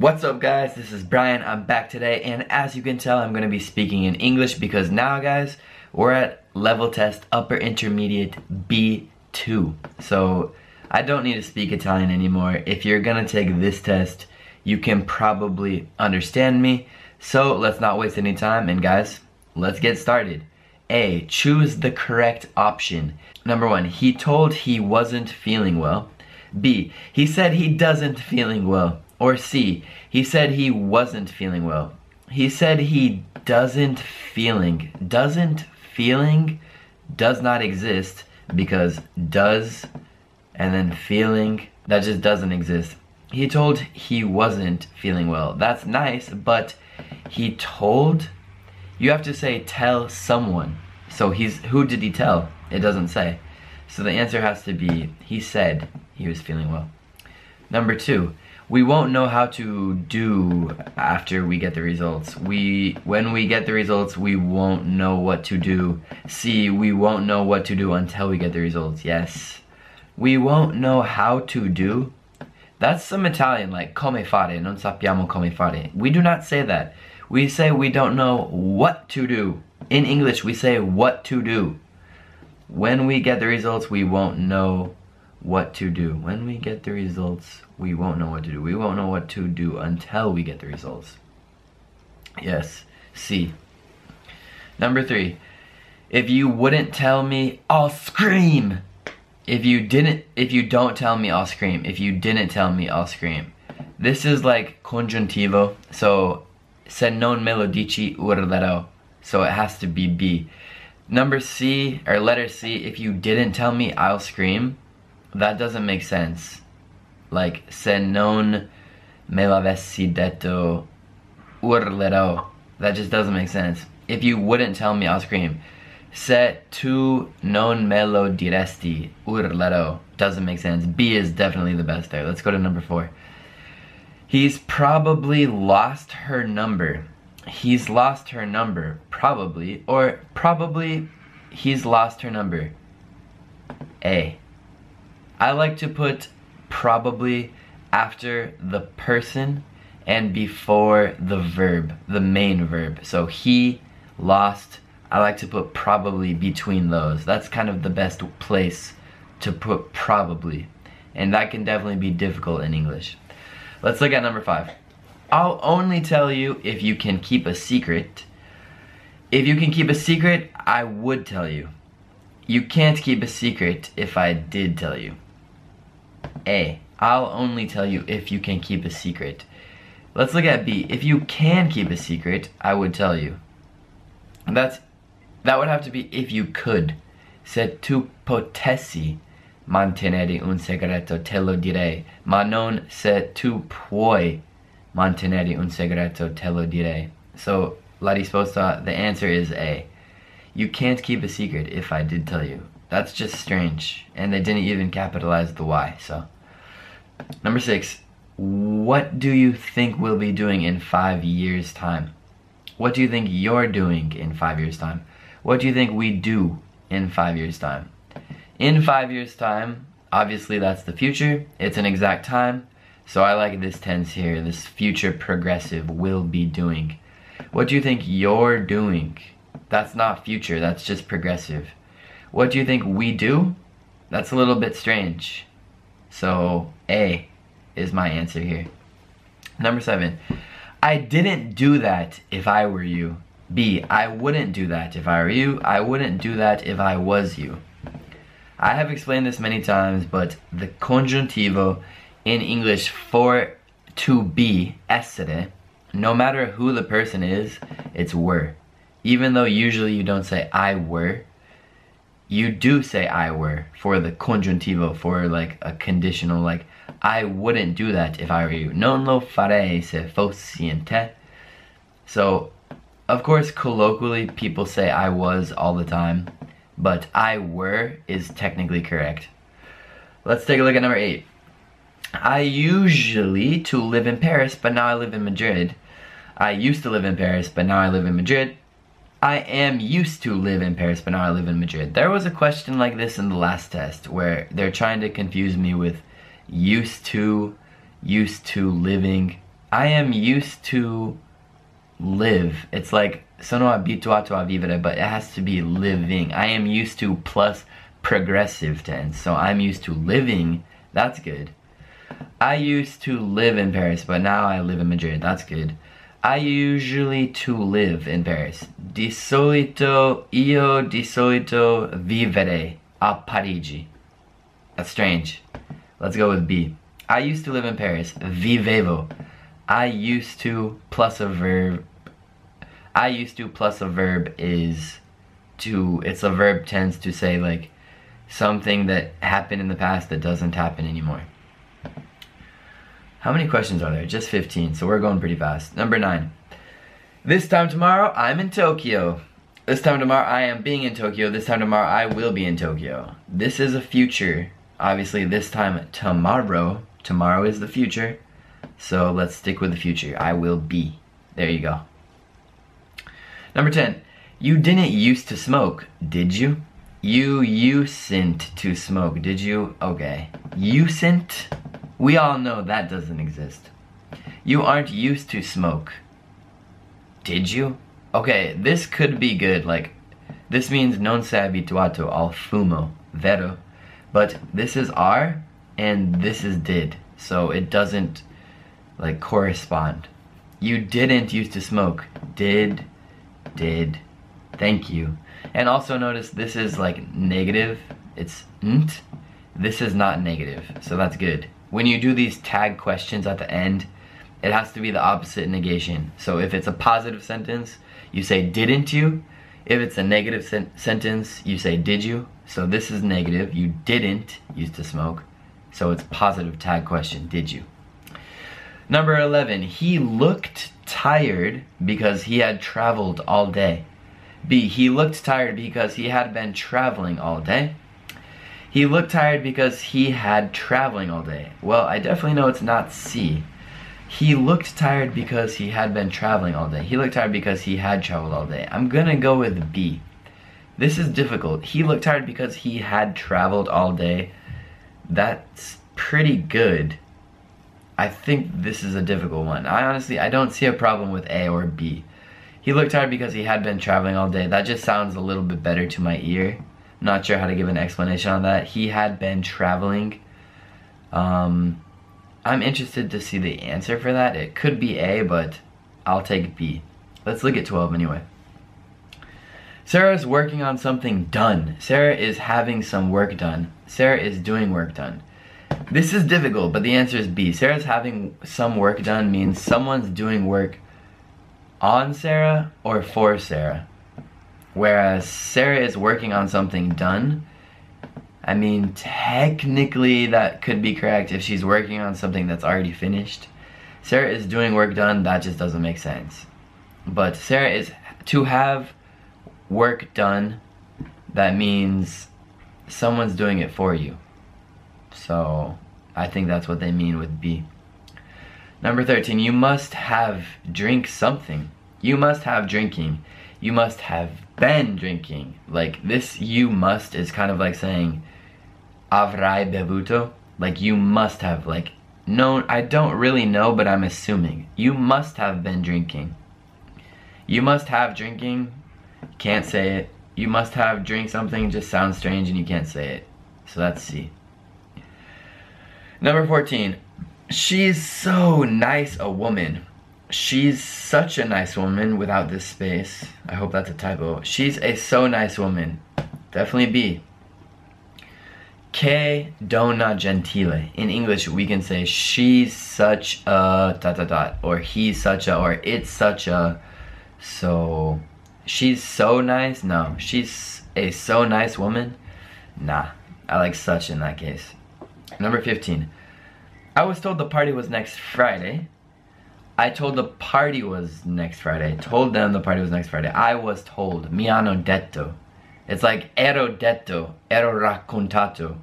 What's up guys, this is Brian, I'm back today and as you can tell I'm to be speaking in English because now guys, we're at level test upper intermediate B2. So I don't need to speak Italian anymore. If you're to take this test, you can probably understand me. So let's not waste any time and guys, let's get started. A, choose the correct option. Number one, he told he wasn't feeling well. B, he said he doesn't feeling well. Or C, he said he wasn't feeling well. He said he doesn't feeling. Doesn't feeling does not exist because does and then feeling, that just doesn't exist. He told he wasn't feeling well. That's nice, but he told, you have to say tell someone. So he's, who did he tell? It doesn't say. So the answer has to be, he said he was feeling well. Number two, we won't know how to do after we get the results. We when we get the results, we won't know what to do. See, we won't know what to do until we get the results. Yes. We won't know how to do. That's some Italian like come fare, non sappiamo come fare. We do not say that. We say we don't know what to do. In English, we say what to do. When we get the results, we won't know what to do. When we get the results, we won't know what to do. We won't know what to do until we get the results. Yes, C. Number three, if you wouldn't tell me, I'll scream. If you didn't, if you don't tell me, I'll scream. If you didn't tell me, I'll scream. This is like congiuntivo, so se non me lo dici urlerò. So it has to be B. Number C, or letter C, if you didn't tell me, I'll scream. That doesn't make sense. Like, se non me l'avessi detto urlerò. That just doesn't make sense. If you wouldn't tell me, I'll scream. Se tu non me lo diresti urlerò. Doesn't make sense. B is definitely the best there. Let's go to number four. He's probably lost her number. He's lost her number. Probably. Or probably he's lost her number. A. I like to put probably after the person and before the verb, the main verb. So he lost, I like to put probably between those. That's kind of the best place to put probably. And that can definitely be difficult in English. Let's look at number five. I'll only tell you if you can keep a secret. If you can keep a secret, I would tell you. You can't keep a secret if I did tell you. A. I'll only tell you if you can keep a secret. Let's look at B. If you can keep a secret, I would tell you. That's that would have to be if you could. Se tu potessi mantenere un segreto, te lo direi. Ma non se tu puoi mantenere un segreto, te lo direi. So, la risposta, the answer is A. You can't keep a secret if I did tell you. That's just strange. And they didn't even capitalize the Y, so. Number six, what do you think we'll be doing in five years' time? What do you think you're doing in five years' time? What do you think we do in five years' time? In five years' time, obviously that's the future. It's an exact time. So I like this tense here, this future progressive will be doing. What do you think you're doing? That's not future, that's just progressive. What do you think we do? That's a little bit strange. So A is my answer here. Number seven, I didn't do that if I were you. B, I wouldn't do that if I were you. I wouldn't do that if I was you. I have explained this many times, but the congiuntivo in English for to be, essere, no matter who the person is, it's were. Even though usually you don't say I were, you do say I were for the congiuntivo, for like a conditional, like I wouldn't do that if I were you. Non lo farei se fossi in te. So, of course, colloquially, people say I was all the time, but I were is technically correct. Let's take a look at number eight. I usually to live in Paris, but now I live in Madrid. I used to live in Paris, but now I live in Madrid. I am used to live in Paris, but now I live in Madrid. There was a question like this in the last test where they're trying to confuse me with used to, used to living. I am used to live. It's like sono abituato a vivere, but it has to be living. I am used to plus progressive tense. So I'm used to living. That's good. I used to live in Paris, but now I live in Madrid. That's good. I usually to live in Paris. Di solito, io di solito vivere a Parigi. That's strange. Let's go with B. I used to live in Paris. Vivevo. I used to plus a verb. I used to plus a verb is to, it's a verb tends to say like something that happened in the past that doesn't happen anymore. How many questions are there? Just 15, so we're going pretty fast. Number nine. This time tomorrow, I'm in Tokyo. This time tomorrow, I am being in Tokyo. This time tomorrow, I will be in Tokyo. This is a future. Obviously, this time tomorrow, tomorrow is the future. So let's stick with the future. I will be. There you go. Number 10. You didn't used to smoke, did you? You usen't to smoke, did you? Okay. Usen't? We all know that doesn't exist. You aren't used to smoke. Did you? Okay, this could be good. Like, this means non sei abituato al fumo, vero. But this is are and this is did. So it doesn't, like, correspond. You didn't used to smoke. Did, did, thank you. And also notice this is like negative. It's nt. This is not negative, so that's good when you do these tag questions at the end, it has to be the opposite negation. So if it's a positive sentence, you say didn't you? If it's a negative sen sentence, you say did you? So this is negative, you didn't used to smoke. So it's positive tag question, did you? Number 11, he looked tired because he had traveled all day. B, he looked tired because he had been traveling all day. He looked tired because he had traveling all day. Well, I definitely know it's not C. He looked tired because he had been traveling all day. He looked tired because he had traveled all day. I'm gonna go with B. This is difficult. He looked tired because he had traveled all day. That's pretty good. I think this is a difficult one. I honestly, I don't see a problem with A or B. He looked tired because he had been traveling all day. That just sounds a little bit better to my ear. Not sure how to give an explanation on that. He had been traveling. Um, I'm interested to see the answer for that. It could be A, but I'll take B. Let's look at 12 anyway. Sarah's working on something done. Sarah is having some work done. Sarah is doing work done. This is difficult, but the answer is B. Sarah's having some work done means someone's doing work on Sarah or for Sarah. Whereas Sarah is working on something done. I mean, technically that could be correct if she's working on something that's already finished. Sarah is doing work done, that just doesn't make sense. But Sarah is to have work done, that means someone's doing it for you. So I think that's what they mean with B. Number 13, you must have drink something. You must have drinking you must have been drinking. Like this you must is kind of like saying avrai bevuto. Like you must have like no I don't really know but I'm assuming. You must have been drinking. You must have drinking. Can't say it. You must have drink something just sounds strange and you can't say it. So that's C. Number 14. She's so nice a woman. She's such a nice woman without this space. I hope that's a typo. She's a so nice woman. Definitely B. Che donna gentile. In English, we can say she's such a dot dot dot, or he's such a, or it's such a. So, she's so nice. No, she's a so nice woman. Nah, I like such in that case. Number 15. I was told the party was next Friday. I told the party was next Friday. I Told them the party was next Friday. I was told. Mi hanno detto. It's like ero detto, ero raccontato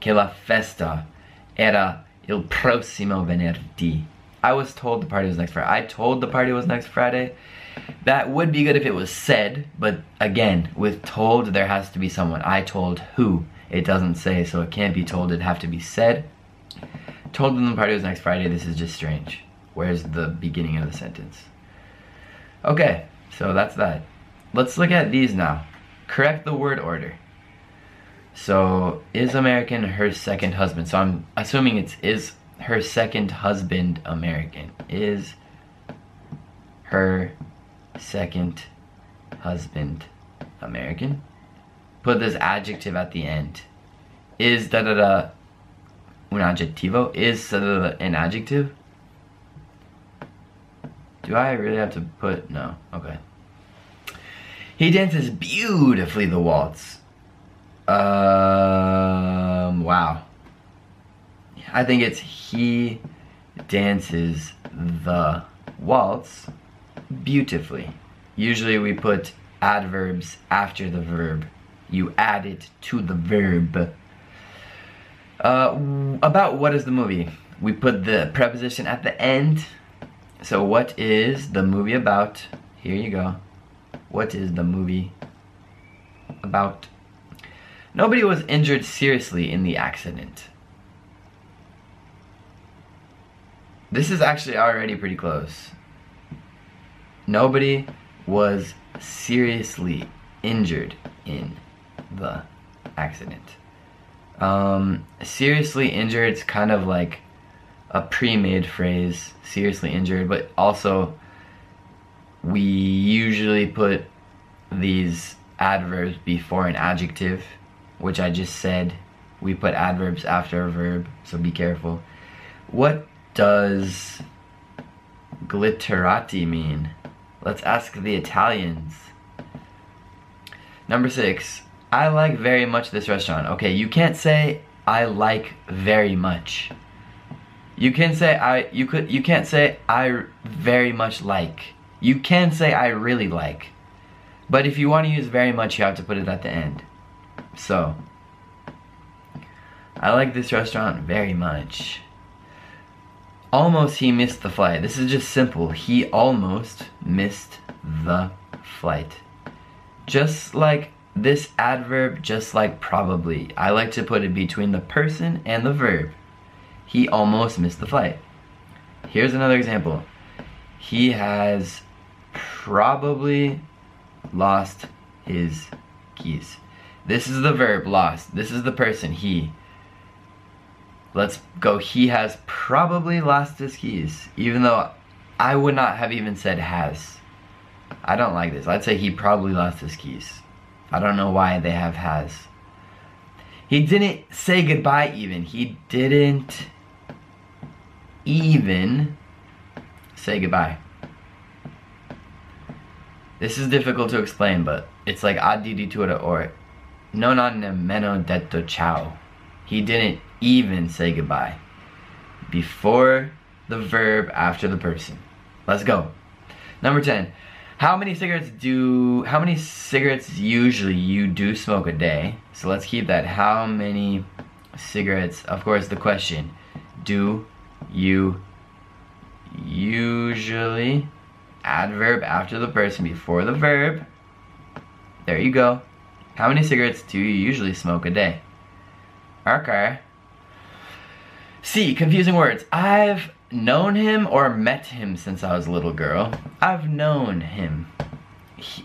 che la festa era il prossimo venerdì. I was told the party was next Friday. I told the party was next Friday. That would be good if it was said, but again, with told, there has to be someone. I told who. It doesn't say, so it can't be told. It'd have to be said. Told them the party was next Friday. This is just strange. Where's the beginning of the sentence? Okay, so that's that. Let's look at these now. Correct the word order. So, is American her second husband? So I'm assuming it's is her second husband American? Is her second husband American? Put this adjective at the end. Is da da da un adjetivo? Is da, da, da, an adjective? Do I really have to put? No. Okay. He dances beautifully the waltz. Um, wow. I think it's he dances the waltz beautifully. Usually we put adverbs after the verb. You add it to the verb. Uh, about what is the movie? We put the preposition at the end. So what is the movie about? Here you go. What is the movie about? Nobody was injured seriously in the accident. This is actually already pretty close. Nobody was seriously injured in the accident. Um, seriously injured is kind of like a pre-made phrase, seriously injured, but also we usually put these adverbs before an adjective, which I just said. We put adverbs after a verb, so be careful. What does glitterati mean? Let's ask the Italians. Number six, I like very much this restaurant. Okay, you can't say I like very much. You can say I you could you can't say I very much like. You can say I really like. But if you want to use very much, you have to put it at the end. So, I like this restaurant very much. Almost he missed the flight. This is just simple. He almost missed the flight. Just like this adverb, just like probably, I like to put it between the person and the verb. He almost missed the flight. Here's another example. He has probably lost his keys. This is the verb lost. This is the person, he. Let's go. He has probably lost his keys. Even though I would not have even said has. I don't like this. I'd say he probably lost his keys. I don't know why they have has. He didn't say goodbye even. He didn't even say goodbye. This is difficult to explain, but it's like addirittura or oh no non nemmeno detto ciao. He didn't even say goodbye. Before the verb, after the person. Let's go. Number 10. How many cigarettes do, how many cigarettes usually you do smoke a day? So let's keep that. How many cigarettes, of course the question, do you usually, adverb after the person before the verb. There you go. How many cigarettes do you usually smoke a day? Okay. C, confusing words. I've known him or met him since I was a little girl. I've known him.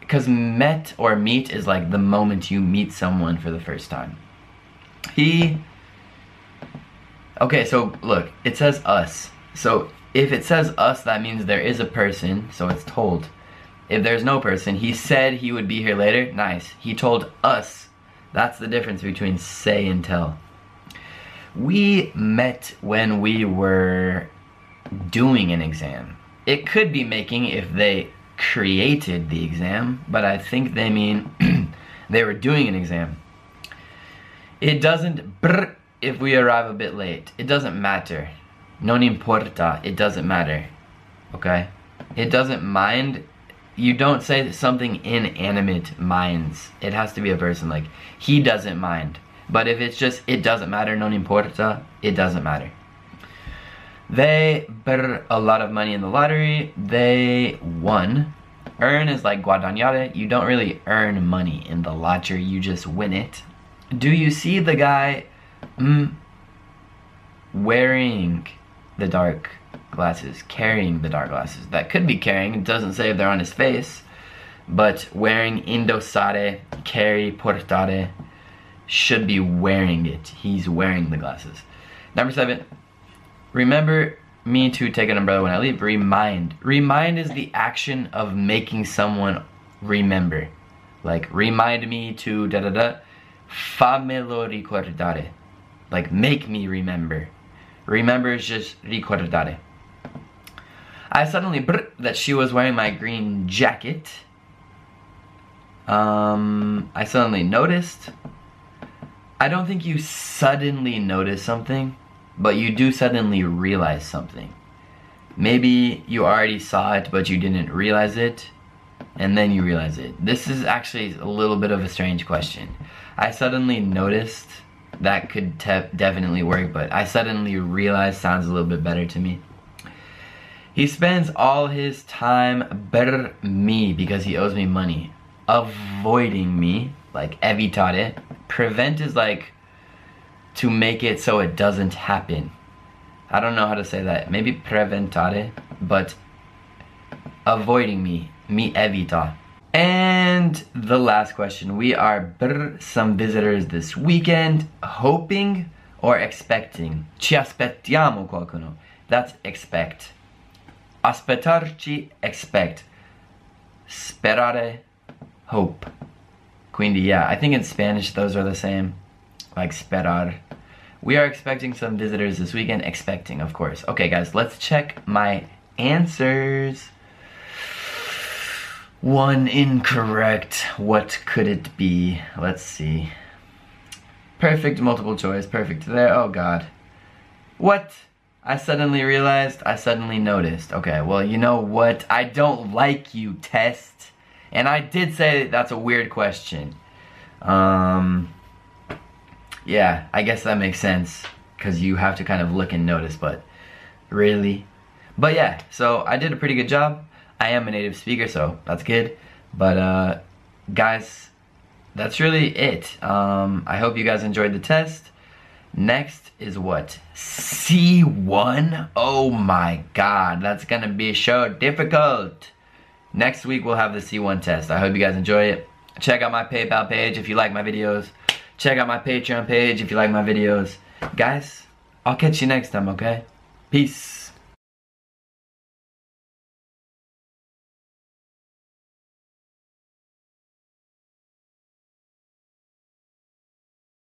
Because met or meet is like the moment you meet someone for the first time. He. Okay, so look, it says us. So if it says us, that means there is a person, so it's told. If there's no person, he said he would be here later. Nice. He told us. That's the difference between say and tell. We met when we were doing an exam. It could be making if they created the exam, but I think they mean they were doing an exam. It doesn't brr if we arrive a bit late. It doesn't matter. Non importa. It doesn't matter. Okay? It doesn't mind. You don't say something inanimate minds. It has to be a person. Like, he doesn't mind. But if it's just, it doesn't matter, non importa, it doesn't matter. They bet a lot of money in the lottery. They won. Earn is like guadagnare. You don't really earn money in the lottery, you just win it. Do you see the guy mm, wearing the dark glasses, carrying the dark glasses. That could be carrying, it doesn't say if they're on his face, but wearing indossare, carry, portare, should be wearing it. He's wearing the glasses. Number seven, remember me to take an umbrella when I leave. Remind. Remind is the action of making someone remember. Like, remind me to da da da. Famelo ricordare. Like, make me remember. Remember is just ricordare. I suddenly brr, that she was wearing my green jacket. Um, I suddenly noticed. I don't think you suddenly notice something but you do suddenly realize something. Maybe you already saw it, but you didn't realize it, and then you realize it. This is actually a little bit of a strange question. I suddenly noticed that could definitely work, but I suddenly realized sounds a little bit better to me. He spends all his time better me because he owes me money. Avoiding me, like evitare. Prevent is like to make it so it doesn't happen. I don't know how to say that. Maybe preventare, but avoiding me, me evita. And the last question. We are brr, some visitors this weekend, hoping or expecting. Ci aspettiamo qualcuno. That's expect. Aspettarci, expect. Sperare, hope. Quindi, yeah, I think in Spanish those are the same. Like sperar. We are expecting some visitors this weekend. Expecting, of course. Okay, guys, let's check my answers. One incorrect. What could it be? Let's see. Perfect multiple choice. Perfect there. Oh, God. What? I suddenly realized. I suddenly noticed. Okay, well, you know what? I don't like you, test. And I did say that's a weird question. Um yeah, I guess that makes sense because you have to kind of look and notice, but really? But yeah, so I did a pretty good job. I am a native speaker, so that's good. But uh, guys, that's really it. Um, I hope you guys enjoyed the test. Next is what? C1? Oh my god, that's gonna be so difficult. Next week we'll have the C1 test. I hope you guys enjoy it. Check out my PayPal page if you like my videos. Check out my Patreon page if you like my videos. Guys, I'll catch you next time, okay? Peace.